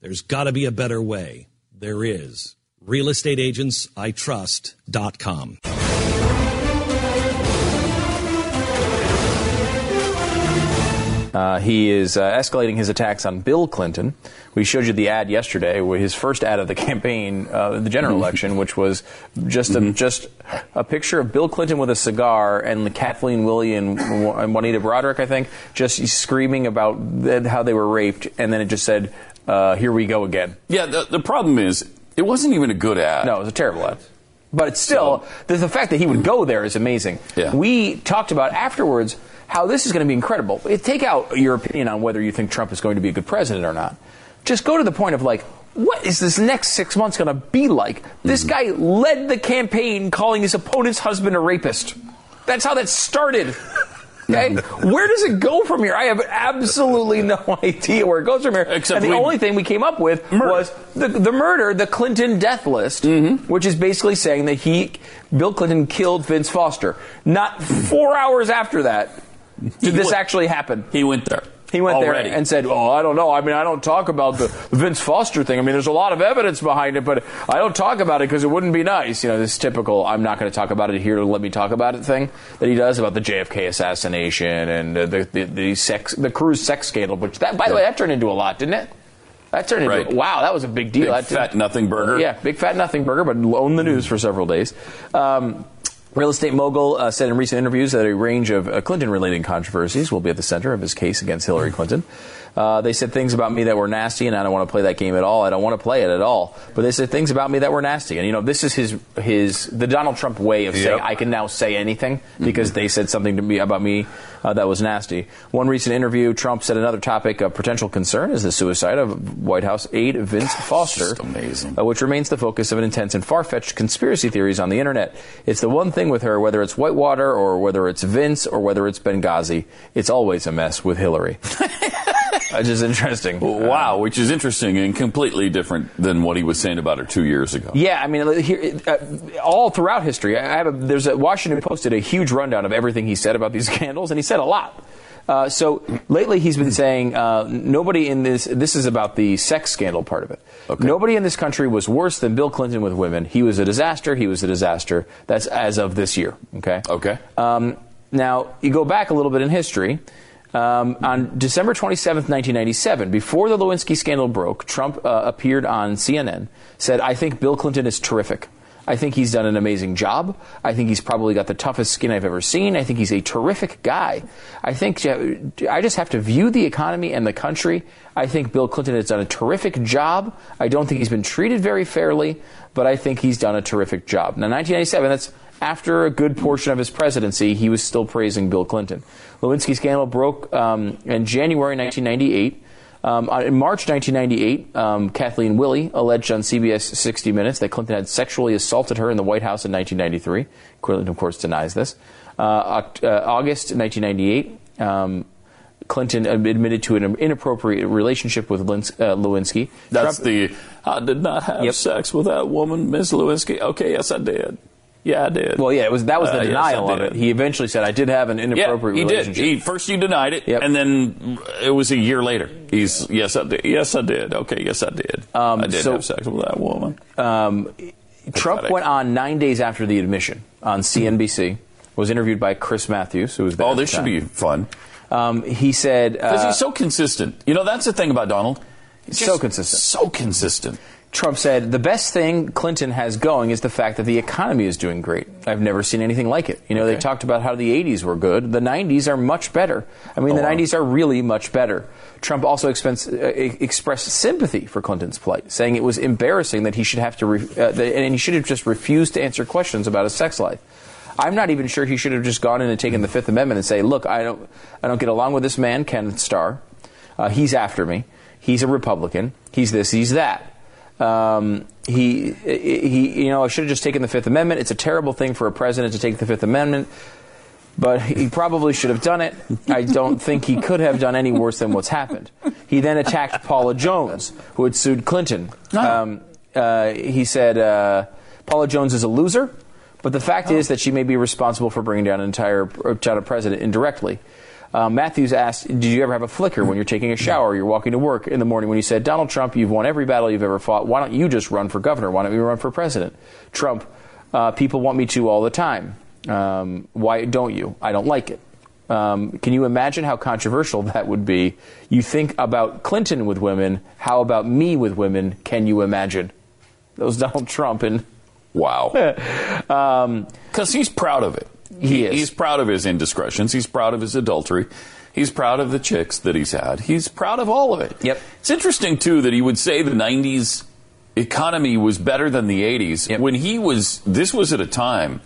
There's got to be a better way. There is. RealestateAgentsITrust.com. Uh, he is uh, escalating his attacks on Bill Clinton. We showed you the ad yesterday, his first ad of the campaign, uh, the general Mm-hmm. election, which was just a, just a picture of Bill Clinton with a cigar and Kathleen Willey and, and Juanita Broaddrick, I think, just screaming about how they were raped, and then it just said, uh, "Here we go again." Yeah, the, the problem is, it wasn't even a good ad. No, it was a terrible ad. But it's still, the, the fact that he would go there is amazing. Yeah. We talked about afterwards how this is going to be incredible. Take out your opinion on whether you think Trump is going to be a good president or not. Just go to the point of like, what is this next six months going to be like? This guy led the campaign calling his opponent's husband a rapist. That's how that started. Okay? Where does it go from here? I have absolutely no idea where it goes from here. Except and the we- only thing we came up with Murder. was the, the murder, the Clinton death list, mm-hmm. which is basically saying that he, Bill Clinton, killed Vince Foster. Not four hours after that did this went- actually happen. He went there. He went already. there and said, "Oh, I don't know. I mean, I don't talk about the Vince Foster thing. I mean, there's a lot of evidence behind it, but I don't talk about it because it wouldn't be nice. You know, this typical "I'm not going to talk about it here. Let me talk about it" thing that he does about the JFK assassination and uh, the the, the sex the Cruz sex scandal. Which that, by the way, that turned into a lot, didn't it? That turned into Right. wow, that was a big deal. Big That fat nothing burger. Yeah, big fat nothing burger, but owned the news for several days. Um, Real estate mogul uh, said in recent interviews that a range of uh, Clinton-related controversies will be at the center of his case against Hillary Clinton. Uh, they said things about me that were nasty, and I don't want to play that game at all. I don't want to play it at all. But they said things about me that were nasty, and you know, this is his his the Donald Trump way of saying I can now say anything because they said something to me about me uh, that was nasty. One recent interview, Trump said another topic of potential concern is the suicide of White House aide Vince Foster, amazing. uh, which remains the focus of an intense and far-fetched conspiracy theories on the internet. It's the one thing with her, whether it's Whitewater or whether it's Vince or whether it's Benghazi, it's always a mess with Hillary. Which is interesting. Wow, which is interesting and completely different than what he was saying about her two years ago. Yeah, I mean, here, uh, all throughout history, I have a, there's a Washington Post did a huge rundown of everything he said about these scandals, and he said a lot. Uh, so lately, he's been saying uh, nobody in this. This is about the sex scandal part of it. Okay. Nobody in this country was worse than Bill Clinton with women. He was a disaster. He was a disaster. That's as of this year. Okay. Okay. Um, now you go back a little bit in history. Um, on December 27, 1997, before the Lewinsky scandal broke, Trump uh, appeared on CNN, said, I think Bill Clinton is terrific. I think he's done an amazing job. I think he's probably got the toughest skin I've ever seen. I think he's a terrific guy. I think uh, I just have to view the economy and the country. I think Bill Clinton has done a terrific job. I don't think he's been treated very fairly, but I think he's done a terrific job. Now, 1997, that's after a good portion of his presidency, he was still praising Bill Clinton. Lewinsky scandal broke um, in January 1998. Um, in March 1998, um, Kathleen Willey alleged on CBS 60 Minutes that Clinton had sexually assaulted her in the White House in 1993. Clinton, of course, denies this. Uh, uh, August 1998, um, Clinton admitted to an inappropriate relationship with Lins- uh, Lewinsky. That's Trump- the I did not have Yep. sex with that woman, Ms. Lewinsky. Okay, yes, I did. Yeah, I did. well, yeah, it was that was the Uh, denial I of it. He eventually said, "I did have an inappropriate yeah, he did. relationship." He, first you denied it, Yep. and then it was a year later. He's yes, I did. Yes, I did. Okay, yes, I did. Um, I did so- have sex with that woman. Um, Trump Pathetic. went on nine days after the admission on CNBC. Was interviewed by Chris Matthews, who was there. Oh, this should be fun Um, he said, because uh, he's so consistent. You know, that's the thing about Donald. He's So consistent. So consistent. Trump said the best thing Clinton has going is the fact that the economy is doing great. I've never seen anything like it. You know, they talked about how the 80s were good. The 90s are much better. I mean, the 90s are really much better. Trump also expense, uh, expressed sympathy for Clinton's plight, saying it was embarrassing that he should have to, re- uh, that, and he should have just refused to answer questions about his sex life. I'm not even sure he should have just gone in and taken the Fifth Amendment and say, "Look, I don't, I don't get along with this man, Kenneth Starr. Uh, he's after me. He's a Republican. He's this. He's that." Um, he, he, you know, I should have just taken the Fifth Amendment. It's a terrible thing for a president to take the Fifth Amendment, but he probably should have done it. I don't think he could have done any worse than what's happened. He then attacked Paula Jones, who had sued Clinton. Um, uh, he said uh, Paula Jones is a loser, but the fact is that she may be responsible for bringing down an entire down a president indirectly. Uh, Matthews asked, Did you ever have a flicker when you're taking a shower or you're walking to work in the morning when you said, Donald Trump, you've won every battle you've ever fought. Why don't you just run for governor? Why don't you run for president? Trump, uh, people want me to all the time. Um, why don't you? I don't like it. Um, can you imagine how controversial that would be? You think about Clinton with women. How about me with women? Can you imagine? That was Donald Trump. And Wow. um, Because he's proud of it. He is. He's proud of his indiscretions. He's proud of his adultery. He's proud of the chicks that he's had. He's proud of all of it. Yep. It's interesting, too, that he would say the 90s economy was better than the 80s Yep. when he was, this was at a time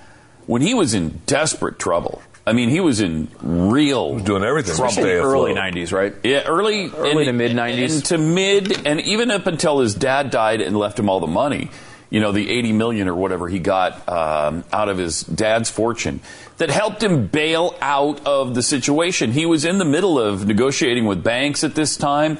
when he was in desperate trouble. I mean, he was in real Was doing everything to trouble. stay early 90s, right? Yeah, early, Early and- to mid-nineties. and to mid, and even up until his dad died and left him all the money. You know, the eighty million or whatever he got um, out of his dad's fortune that helped him bail out of the situation. He was in the middle of negotiating with banks at this time,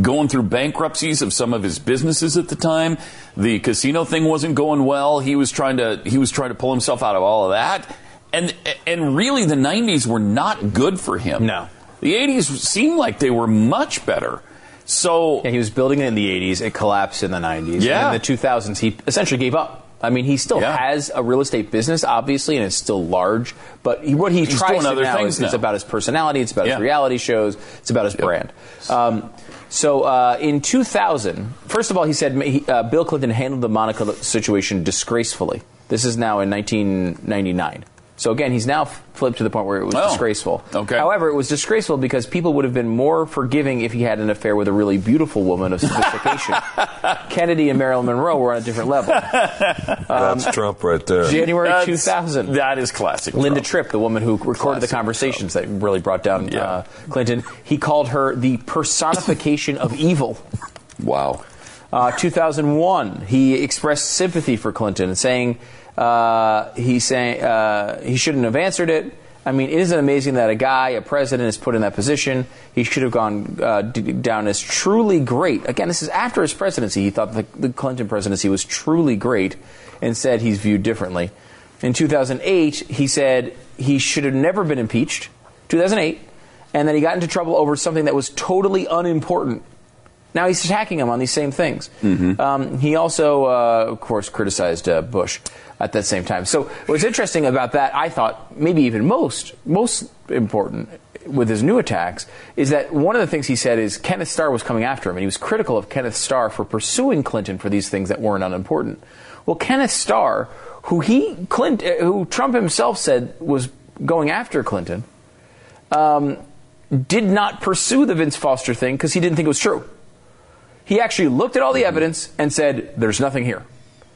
going through bankruptcies of some of his businesses at the time. The casino thing wasn't going well. He was trying to he was trying to pull himself out of all of that. And and really, the '90s were not good for him. No. The 80s seemed like they were much better. So, Yeah, he was building it in the 80s. It collapsed in the 90s. Yeah. And in the 2000s, he essentially gave up. I mean, he still Yeah. has a real estate business, obviously, and it's still large. But he, what he He's tries to other now things is it's about his personality, it's about Yeah. his reality shows, it's about his brand. Um, so uh, in 2000, first of all, he said he, uh, Bill Clinton handled the Monica situation disgracefully. This is now in 1999. So again, he's now flipped to the point where it was Oh, disgraceful. okay. However, it was disgraceful because people would have been more forgiving if he had an affair with a really beautiful woman of sophistication. Kennedy and Marilyn Monroe were on a different level. That's Trump right there. January that's- 2000. That is classic. Linda Trump. Tripp, the woman who recorded the Classic conversations that really brought down Yeah. uh, Clinton, he called her the personification of evil. Wow. Uh, 2001, he expressed sympathy for Clinton, saying uh, he saying uh, he shouldn't have answered it. I mean, isn't it amazing that a guy, a president, is put in that position? He should have gone uh, down as truly great. Again, this is after his presidency. He thought the, the Clinton presidency was truly great, and said he's viewed differently. In 2008, he said he should have never been impeached. 2008, and then he got into trouble over something that was totally unimportant. Now he's attacking him on these same things. Um, he also, uh, of course, criticized uh, Bush at that same time. So what's interesting about that, I thought, maybe even most most important with his new attacks, is that one of the things he said is Kenneth Starr was coming after him, and he was critical of Kenneth Starr for pursuing Clinton for these things that weren't unimportant. Well, Kenneth Starr, who he Clint, uh, who Trump himself said was going after Clinton, um, did not pursue the Vince Foster thing because he didn't think it was true. He actually looked at all the evidence and said, "There's nothing here."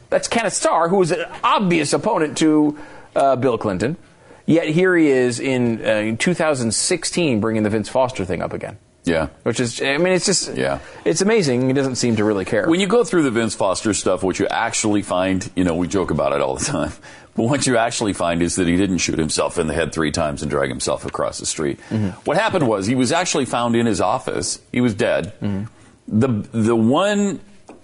That's Kenneth Starr, who was an obvious opponent to uh, Bill Clinton. Yet here he is in, uh, in 2016 bringing the Vince Foster thing up again. Yeah. Which is, I mean, it's just, Yeah. it's amazing. He doesn't seem to really care. When you go through the Vince Foster stuff, what you actually find, you know, we joke about it all the time, but what you actually find is that he didn't shoot himself in the head three times and drag himself across the street. What happened was he was actually found in his office. He was dead. The the one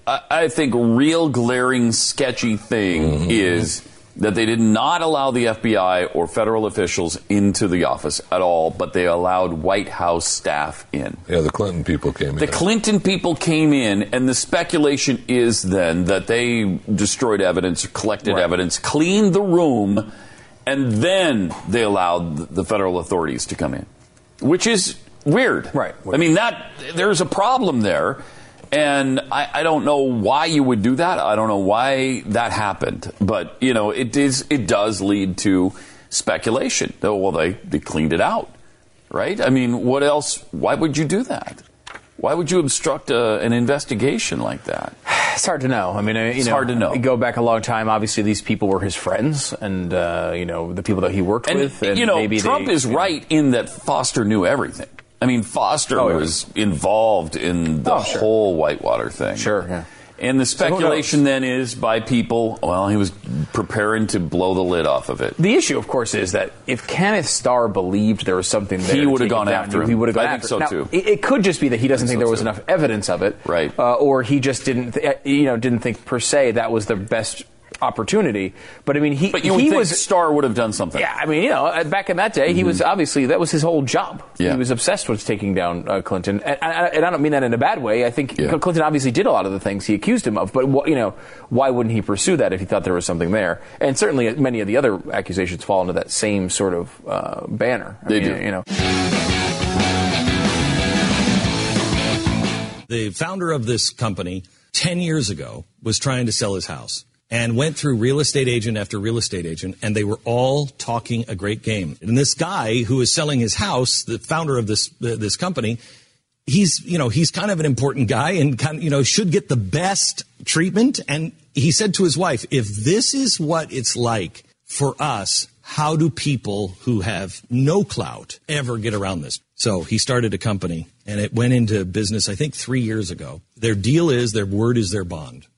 I, I think real glaring sketchy thing mm-hmm. is that they did not allow the FBI or federal officials into the office at all, but they allowed White House staff in. Yeah, the Clinton people came The in. The Clinton people came in, and the speculation is then that they destroyed evidence, collected Right. evidence, cleaned the room, and then they allowed the federal authorities to come in, which is weird. Right. I mean, that there's a problem there. And I, I don't know why you would do that. I don't know why that happened. But, you know, it is it does lead to speculation. Oh, well, they, they cleaned it out, right? I mean, what else? Why would you do that? Why would you obstruct a, an investigation like that? It's hard to know. I mean, uh, you It's know, hard to know. Go back a long time. Obviously, these people were his friends, and uh, you know the people that he worked And, with. And you know, maybe Trump they, is you know- right in that Foster knew everything. I mean, Foster Oh, yeah. was involved in the Oh, sure. whole Whitewater thing. Sure, yeah. And the speculation knows? then is by people, well, he was preparing to blow the lid off of it. The issue, of course, is that if Kenneth Starr believed there was something there, He would have gone after him. He would have gone I think after so, it. Now, too. It, it could just be that he doesn't think so, there was too. enough evidence of it, Right. Uh, or he just didn't, th- you know, didn't think per se that was the best opportunity. But I mean, he But you would he was Starr would have done something. Yeah, I mean, you know, uh, back in that day, he was obviously that was his whole job. Mm-hmm. Yeah. He was obsessed with taking down uh, Clinton, and, and, and I don't mean that in a bad way. I think Yeah. Clinton obviously did a lot of the things he accused him of, but wh- you know, why wouldn't he pursue that if he thought there was something there? And certainly, many of the other accusations fall into that same sort of uh, banner. I They mean, do. You know, The founder of this company 10 years ago was trying to sell his house and went through real estate agent after real estate agent, and they were all talking a great game. And this guy who is selling his house, the founder of this, uh, this company, he's, you know, he's kind of an important guy and kind of, you know, should get the best treatment. And he said to his wife, if this is what it's like for us, how do people who have no clout ever get around this? So he started a company and it went into business, I think, three years ago. Their deal is their word is their bond.